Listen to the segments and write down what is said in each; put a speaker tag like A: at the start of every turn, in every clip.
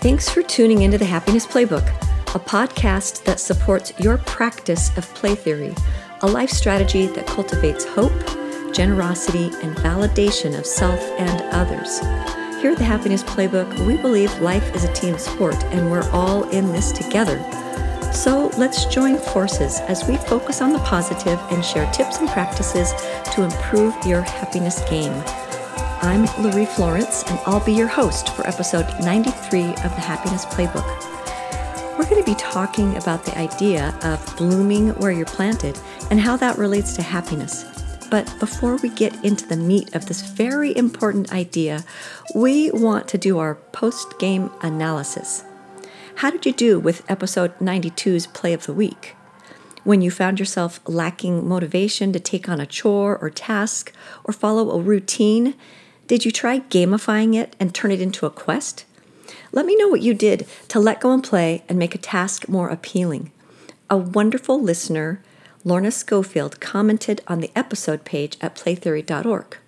A: Thanks for tuning into the Happiness Playbook, a podcast that supports your practice of play theory, a life strategy that cultivates hope, generosity, and validation of self and others. Here at the Happiness Playbook, we believe life is a team sport and we're all in this together. So let's join forces as we focus on the positive and share tips and practices to improve your happiness game. I'm Laurie Florence, and I'll be your host for episode 93 of the Happiness Playbook. We're going to be talking about the idea of blooming where you're planted and how that relates to happiness. But before we get into the meat of this very important idea, we want to do our post game analysis. How did you do with episode 92's Play of the Week? When you found yourself lacking motivation to take on a chore or task or follow a routine, did you try gamifying it and turn it into a quest? Let me know what you did to let go and play and make a task more appealing. A wonderful listener, Lorna Schofield, commented on the episode page at playtheory.org.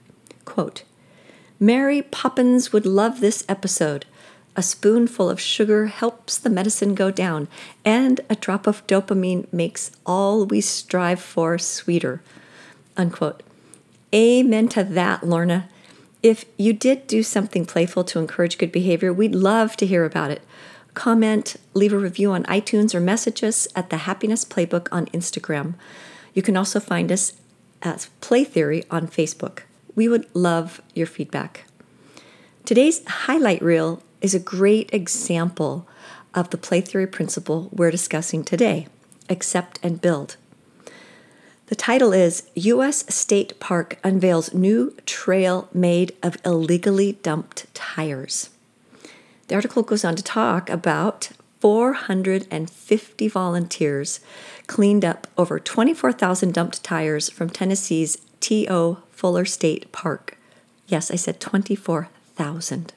A: Quote, Mary Poppins would love this episode. A spoonful of sugar helps the medicine go down, and a drop of dopamine makes all we strive for sweeter. Unquote. Amen to that, Lorna. If you did do something playful to encourage good behavior, we'd love to hear about it. Comment, leave a review on iTunes, or message us at the Happiness Playbook on Instagram. You can also find us at Play Theory on Facebook. We would love your feedback. Today's highlight reel is a great example of the play theory principle we're discussing today accept and build. The title is U.S. State Park Unveils New Trail Made of Illegally Dumped Tires. The article goes on to talk about 450 volunteers cleaned up over 24,000 dumped tires from Tennessee's T.O. Fuller State Park. Yes, I said 24,000.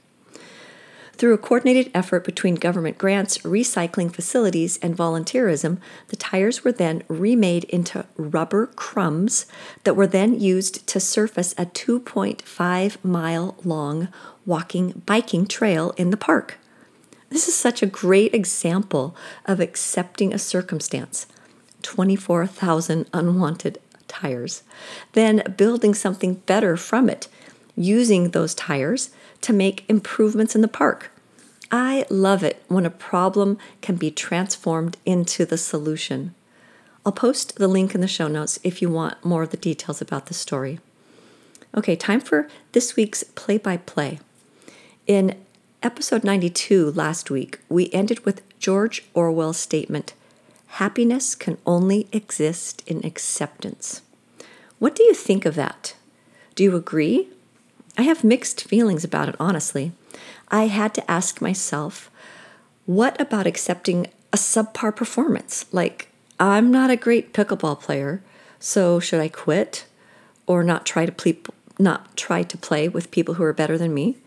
A: Through a coordinated effort between government grants, recycling facilities, and volunteerism, the tires were then remade into rubber crumbs that were then used to surface a 2.5 mile long walking biking trail in the park. This is such a great example of accepting a circumstance 24,000 unwanted tires, then building something better from it, using those tires to make improvements in the park. I love it when a problem can be transformed into the solution. I'll post the link in the show notes if you want more of the details about the story. Okay, time for this week's play by play. In episode 92 last week, we ended with George Orwell's statement Happiness can only exist in acceptance. What do you think of that? Do you agree I have mixed feelings about it, honestly. I had to ask myself, what about accepting a subpar performance? Like, I'm not a great pickleball player, so should I quit or not try to play, not try to play with people who are better than me?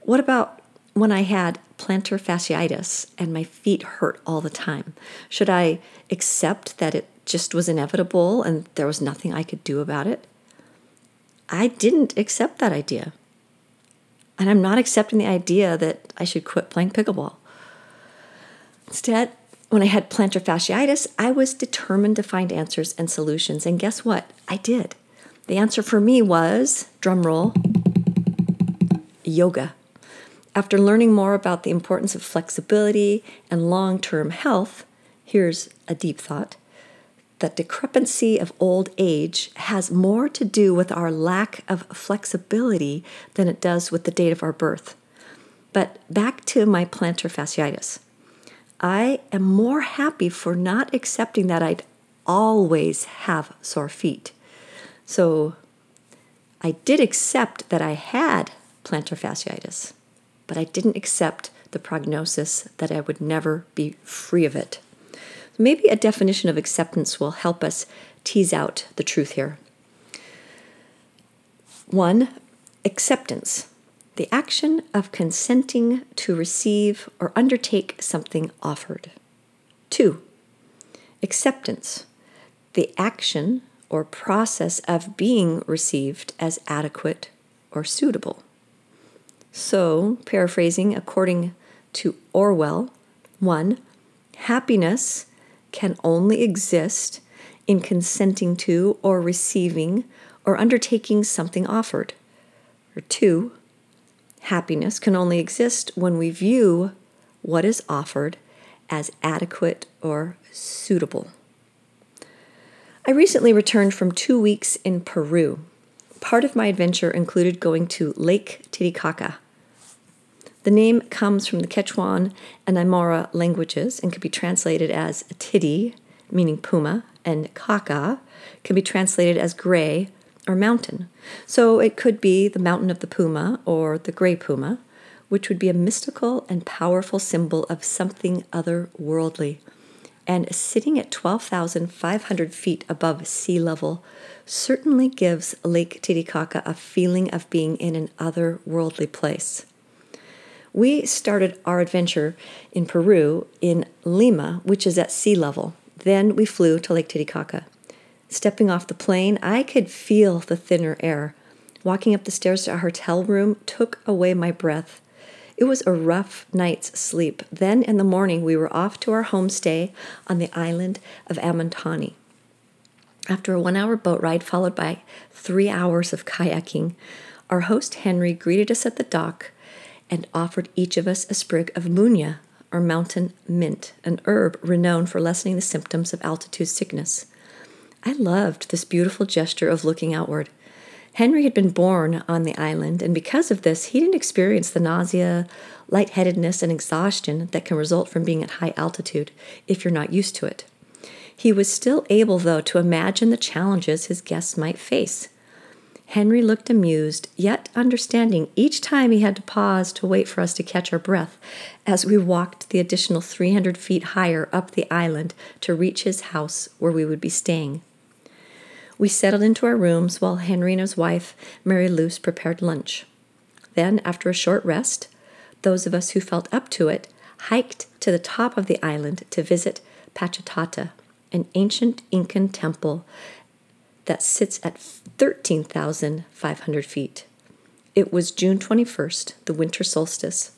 A: What about when I had plantar fasciitis and my feet hurt all the time? Should I accept that it just was inevitable and there was nothing I could do about it? I didn't accept that idea. And I'm not accepting the idea that I should quit playing pickleball. Instead, when I had plantar fasciitis, I was determined to find answers and solutions. And guess what? I did. The answer for me was drumroll yoga. After learning more about the importance of flexibility and long term health, here's a deep thought that decrepancy of old age has more to do with our lack of flexibility than it does with the date of our birth. But back to my plantar fasciitis. I am more happy for not accepting that I'd always have sore feet. So I did accept that I had plantar fasciitis, but I didn't accept the prognosis that I would never be free of it. Maybe a definition of acceptance will help us tease out the truth here. One, acceptance, the action of consenting to receive or undertake something offered. Two, acceptance, the action or process of being received as adequate or suitable. So, paraphrasing, according to Orwell 1. Happiness can only exist in consenting to or receiving or undertaking something offered. Or 2. Happiness can only exist when we view what is offered as adequate or suitable. I recently returned from two weeks in Peru. Part of my adventure included going to Lake Titicaca. The name comes from the Quechuan and Aymara languages and can be translated as titi, meaning puma, and caca can be translated as gray or mountain. So it could be the mountain of the puma or the gray puma, which would be a mystical and powerful symbol of something otherworldly and sitting at 12,500 feet above sea level certainly gives Lake Titicaca a feeling of being in an otherworldly place. We started our adventure in Peru in Lima, which is at sea level. Then we flew to Lake Titicaca. Stepping off the plane, I could feel the thinner air. Walking up the stairs to our hotel room took away my breath. It was a rough night's sleep. Then in the morning, we were off to our homestay on the island of Amantani. After a one hour boat ride, followed by three hours of kayaking, our host Henry greeted us at the dock and offered each of us a sprig of muña, or mountain mint, an herb renowned for lessening the symptoms of altitude sickness. I loved this beautiful gesture of looking outward. Henry had been born on the island, and because of this, he didn't experience the nausea, lightheadedness, and exhaustion that can result from being at high altitude if you're not used to it. He was still able, though, to imagine the challenges his guests might face. Henry looked amused, yet understanding each time he had to pause to wait for us to catch our breath as we walked the additional 300 feet higher up the island to reach his house where we would be staying. We settled into our rooms while Henry and his wife, Mary Luce, prepared lunch. Then, after a short rest, those of us who felt up to it hiked to the top of the island to visit Pachatata, an ancient Incan temple that sits at 13,500 feet. It was June 21st, the winter solstice.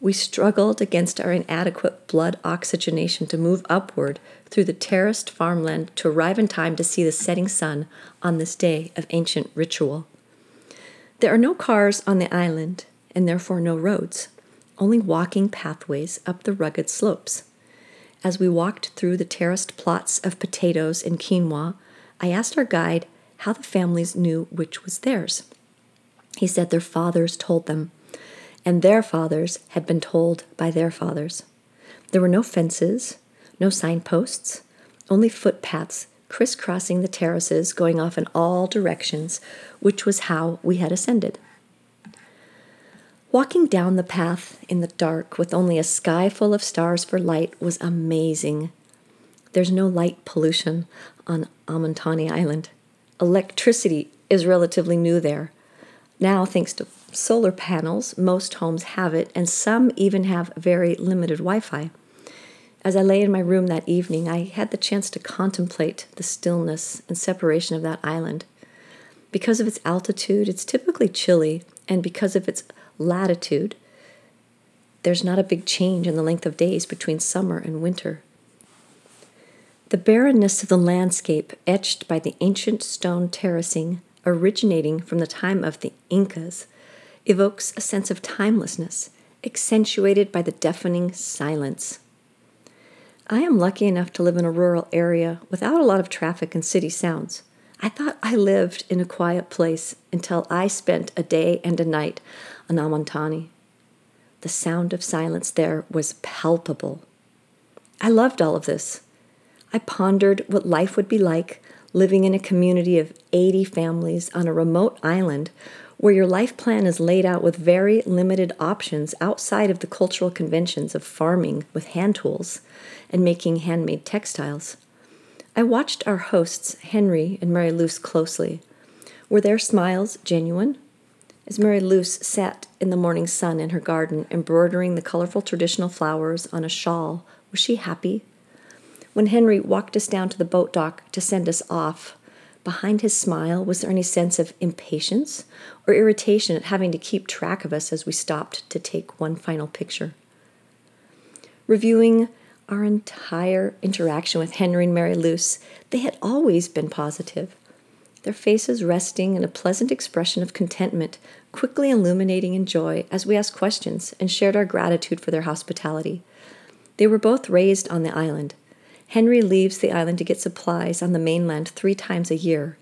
A: We struggled against our inadequate blood oxygenation to move upward through the terraced farmland to arrive in time to see the setting sun on this day of ancient ritual. There are no cars on the island, and therefore no roads, only walking pathways up the rugged slopes. As we walked through the terraced plots of potatoes and quinoa, I asked our guide how the families knew which was theirs. He said their fathers told them and their fathers had been told by their fathers. There were no fences, no signposts, only footpaths crisscrossing the terraces going off in all directions, which was how we had ascended. Walking down the path in the dark with only a sky full of stars for light was amazing. There's no light pollution on Amantani Island. Electricity is relatively new there. Now, thanks to solar panels. Most homes have it, and some even have very limited Wi Fi. As I lay in my room that evening, I had the chance to contemplate the stillness and separation of that island. Because of its altitude, it's typically chilly, and because of its latitude, there's not a big change in the length of days between summer and winter. The barrenness of the landscape, etched by the ancient stone terracing originating from the time of the Incas, evokes a sense of timelessness, accentuated by the deafening silence. I am lucky enough to live in a rural area without a lot of traffic and city sounds. I thought I lived in a quiet place until I spent a day and a night on Amantani. The sound of silence there was palpable. I loved all of this. I pondered what life would be like living in a community of 80 families on a remote island where your life plan is laid out with very limited options outside of the cultural conventions of farming with hand tools and making handmade textiles. I watched our hosts, Henry and Mary Luce, closely. Were their smiles genuine? As Mary Luce sat in the morning sun in her garden, embroidering the colorful traditional flowers on a shawl, was she happy? When Henry walked us down to the boat dock to send us off, Behind his smile, was there any sense of impatience or irritation at having to keep track of us as we stopped to take one final picture? Reviewing our entire interaction with Henry and Mary Luce, they had always been positive, their faces resting in a pleasant expression of contentment, quickly illuminating in joy as we asked questions and shared our gratitude for their hospitality. They were both raised on the island. Henry leaves the island to get supplies on the mainland three times a year.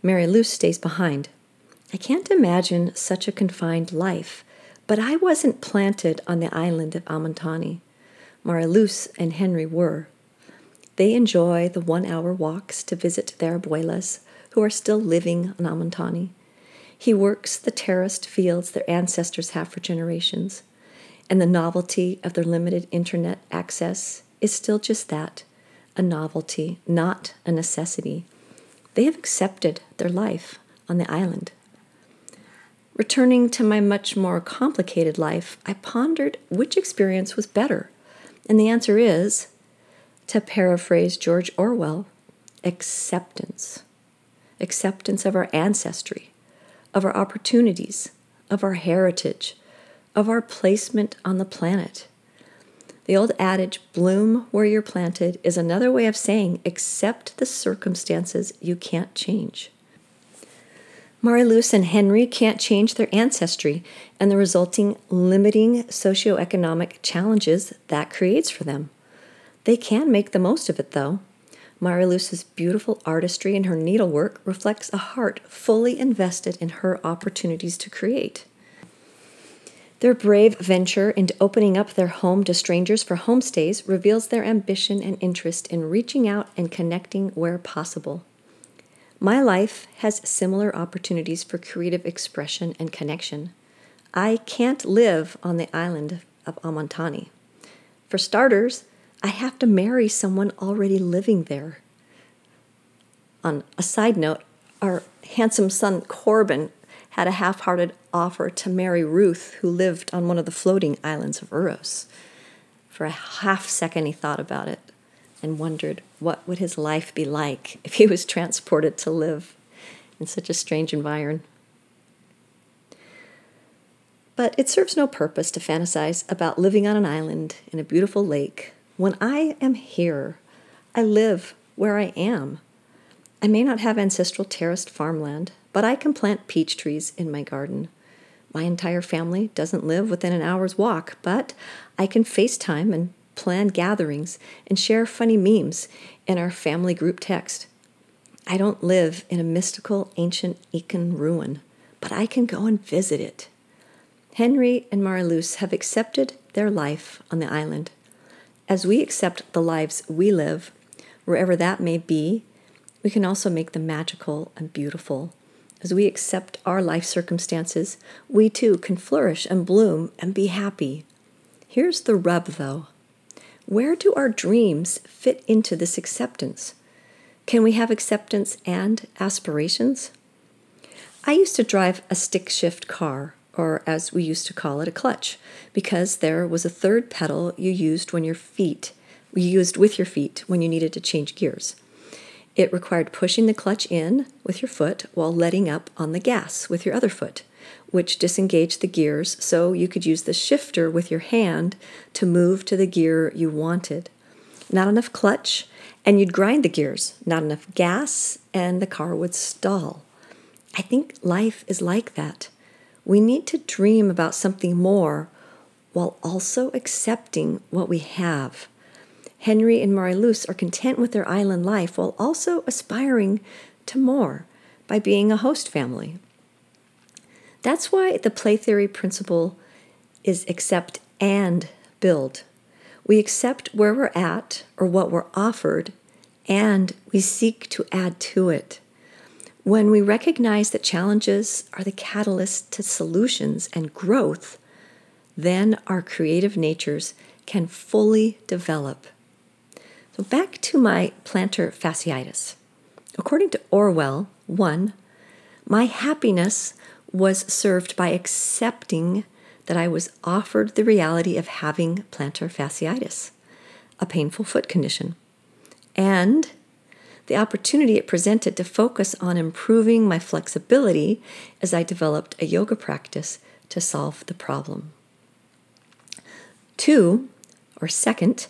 A: Mary Luce stays behind. I can't imagine such a confined life, but I wasn't planted on the island of Amantani. Luce and Henry were. They enjoy the one hour walks to visit their abuelas, who are still living on Amantani. He works the terraced fields their ancestors have for generations, and the novelty of their limited internet access is still just that a novelty, not a necessity. They have accepted their life on the island. Returning to my much more complicated life, I pondered which experience was better. And the answer is, to paraphrase George Orwell, acceptance. Acceptance of our ancestry, of our opportunities, of our heritage, of our placement on the planet. The old adage, bloom where you're planted, is another way of saying accept the circumstances you can't change. Marie-Luce and Henry can't change their ancestry and the resulting limiting socioeconomic challenges that creates for them. They can make the most of it, though. Marie-Luce's beautiful artistry and her needlework reflects a heart fully invested in her opportunities to create. Their brave venture into opening up their home to strangers for homestays reveals their ambition and interest in reaching out and connecting where possible. My life has similar opportunities for creative expression and connection. I can't live on the island of Amantani. For starters, I have to marry someone already living there. On a side note, our handsome son Corbin had a half hearted offer to marry Ruth, who lived on one of the floating islands of Uros. For a half second, he thought about it and wondered what would his life be like if he was transported to live in such a strange environment. But it serves no purpose to fantasize about living on an island in a beautiful lake when I am here. I live where I am. I may not have ancestral terraced farmland, but I can plant peach trees in my garden. My entire family doesn't live within an hour's walk, but I can FaceTime and plan gatherings, and share funny memes in our family group text. I don't live in a mystical ancient Incan ruin, but I can go and visit it. Henry and Marie-Luce have accepted their life on the island. As we accept the lives we live, wherever that may be, we can also make them magical and beautiful. As we accept our life circumstances, we too can flourish and bloom and be happy. Here's the rub, though where do our dreams fit into this acceptance? Can we have acceptance and aspirations? I used to drive a stick shift car, or as we used to call it, a clutch, because there was a third pedal you used when your feet you used with your feet when you needed to change gears. It required pushing the clutch in with your foot while letting up on the gas with your other foot which disengaged the gears so you could use the shifter with your hand to move to the gear you wanted. Not enough clutch, and you'd grind the gears. Not enough gas, and the car would stall. I think life is like that. We need to dream about something more while also accepting what we have. Henry and Marie-Luce are content with their island life while also aspiring to more by being a host family. That's why the play theory principle is accept and build. We accept where we're at or what we're offered, and we seek to add to it. When we recognize that challenges are the catalyst to solutions and growth, then our creative natures can fully develop. So, back to my plantar fasciitis. According to Orwell, 1, my happiness was served by accepting that I was offered the reality of having plantar fasciitis, a painful foot condition, and the opportunity it presented to focus on improving my flexibility as I developed a yoga practice to solve the problem. Two, Or second,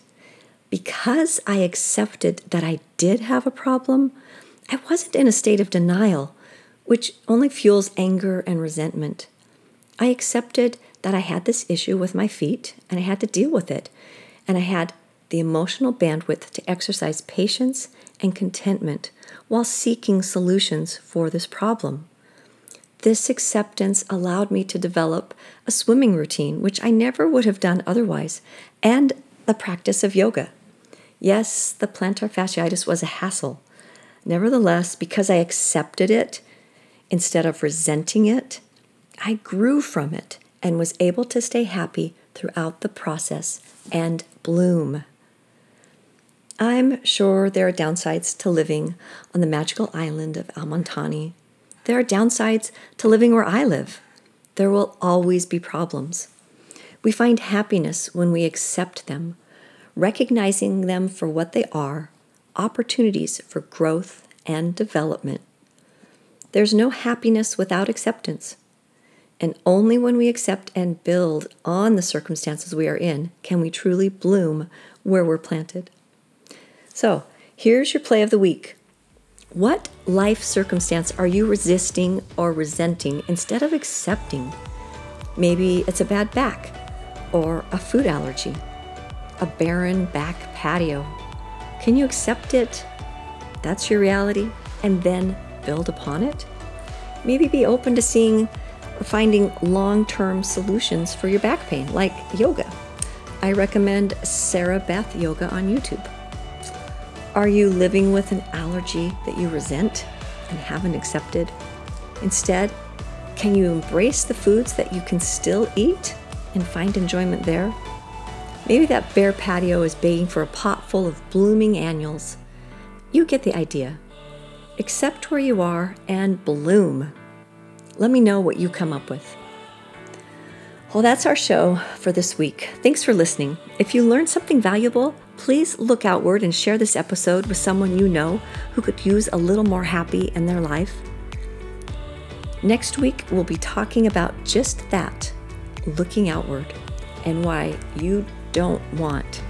A: because I accepted that I did have a problem, I wasn't in a state of denial, which only fuels anger and resentment. I accepted that I had this issue with my feet and I had to deal with it. And I had the emotional bandwidth to exercise patience and contentment while seeking solutions for this problem. This acceptance allowed me to develop a swimming routine, which I never would have done otherwise, and the practice of yoga. Yes, the plantar fasciitis was a hassle. Nevertheless, because I accepted it instead of resenting it, I grew from it and was able to stay happy throughout the process and bloom. I'm sure there are downsides to living on the magical island of Amantani. There are downsides to living where I live. There will always be problems. We find happiness when we accept them, recognizing them for what they are opportunities for growth and development. There's no happiness without acceptance. And only when we accept and build on the circumstances we are in can we truly bloom where we're planted. So, here's your play of the week. What life circumstance are you resisting or resenting instead of accepting? Maybe it's a bad back, or a food allergy, a barren back patio. Can you accept it? That's your reality, and then build upon it? Maybe be open to seeing finding long term solutions for your back pain, like yoga. I recommend Sarah Beth Yoga on YouTube. Are you living with an allergy that you resent and haven't accepted? Instead, can you embrace the foods that you can still eat and find enjoyment there? Maybe that bare patio is begging for a pot full of blooming annuals. You get the idea. Accept where you are and bloom. Let me know what you come up with. Well, that's our show for this week. Thanks for listening. If you learned something valuable, please look outward and share this episode with someone you know who could use a little more happy in their life. Next week, we'll be talking about just that looking outward and why you don't want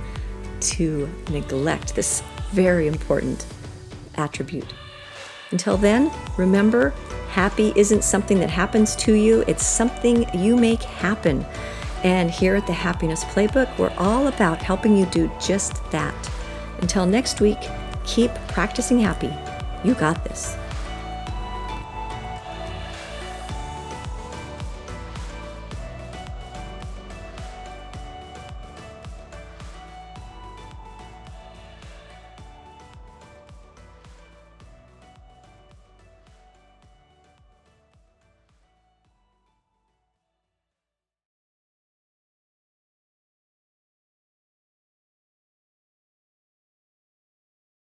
A: to neglect this very important attribute. Until then, remember happy isn't something that happens to you, it's something you make happen. And here at the Happiness Playbook, we're all about helping you do just that. Until next week, keep practicing happy. You got this.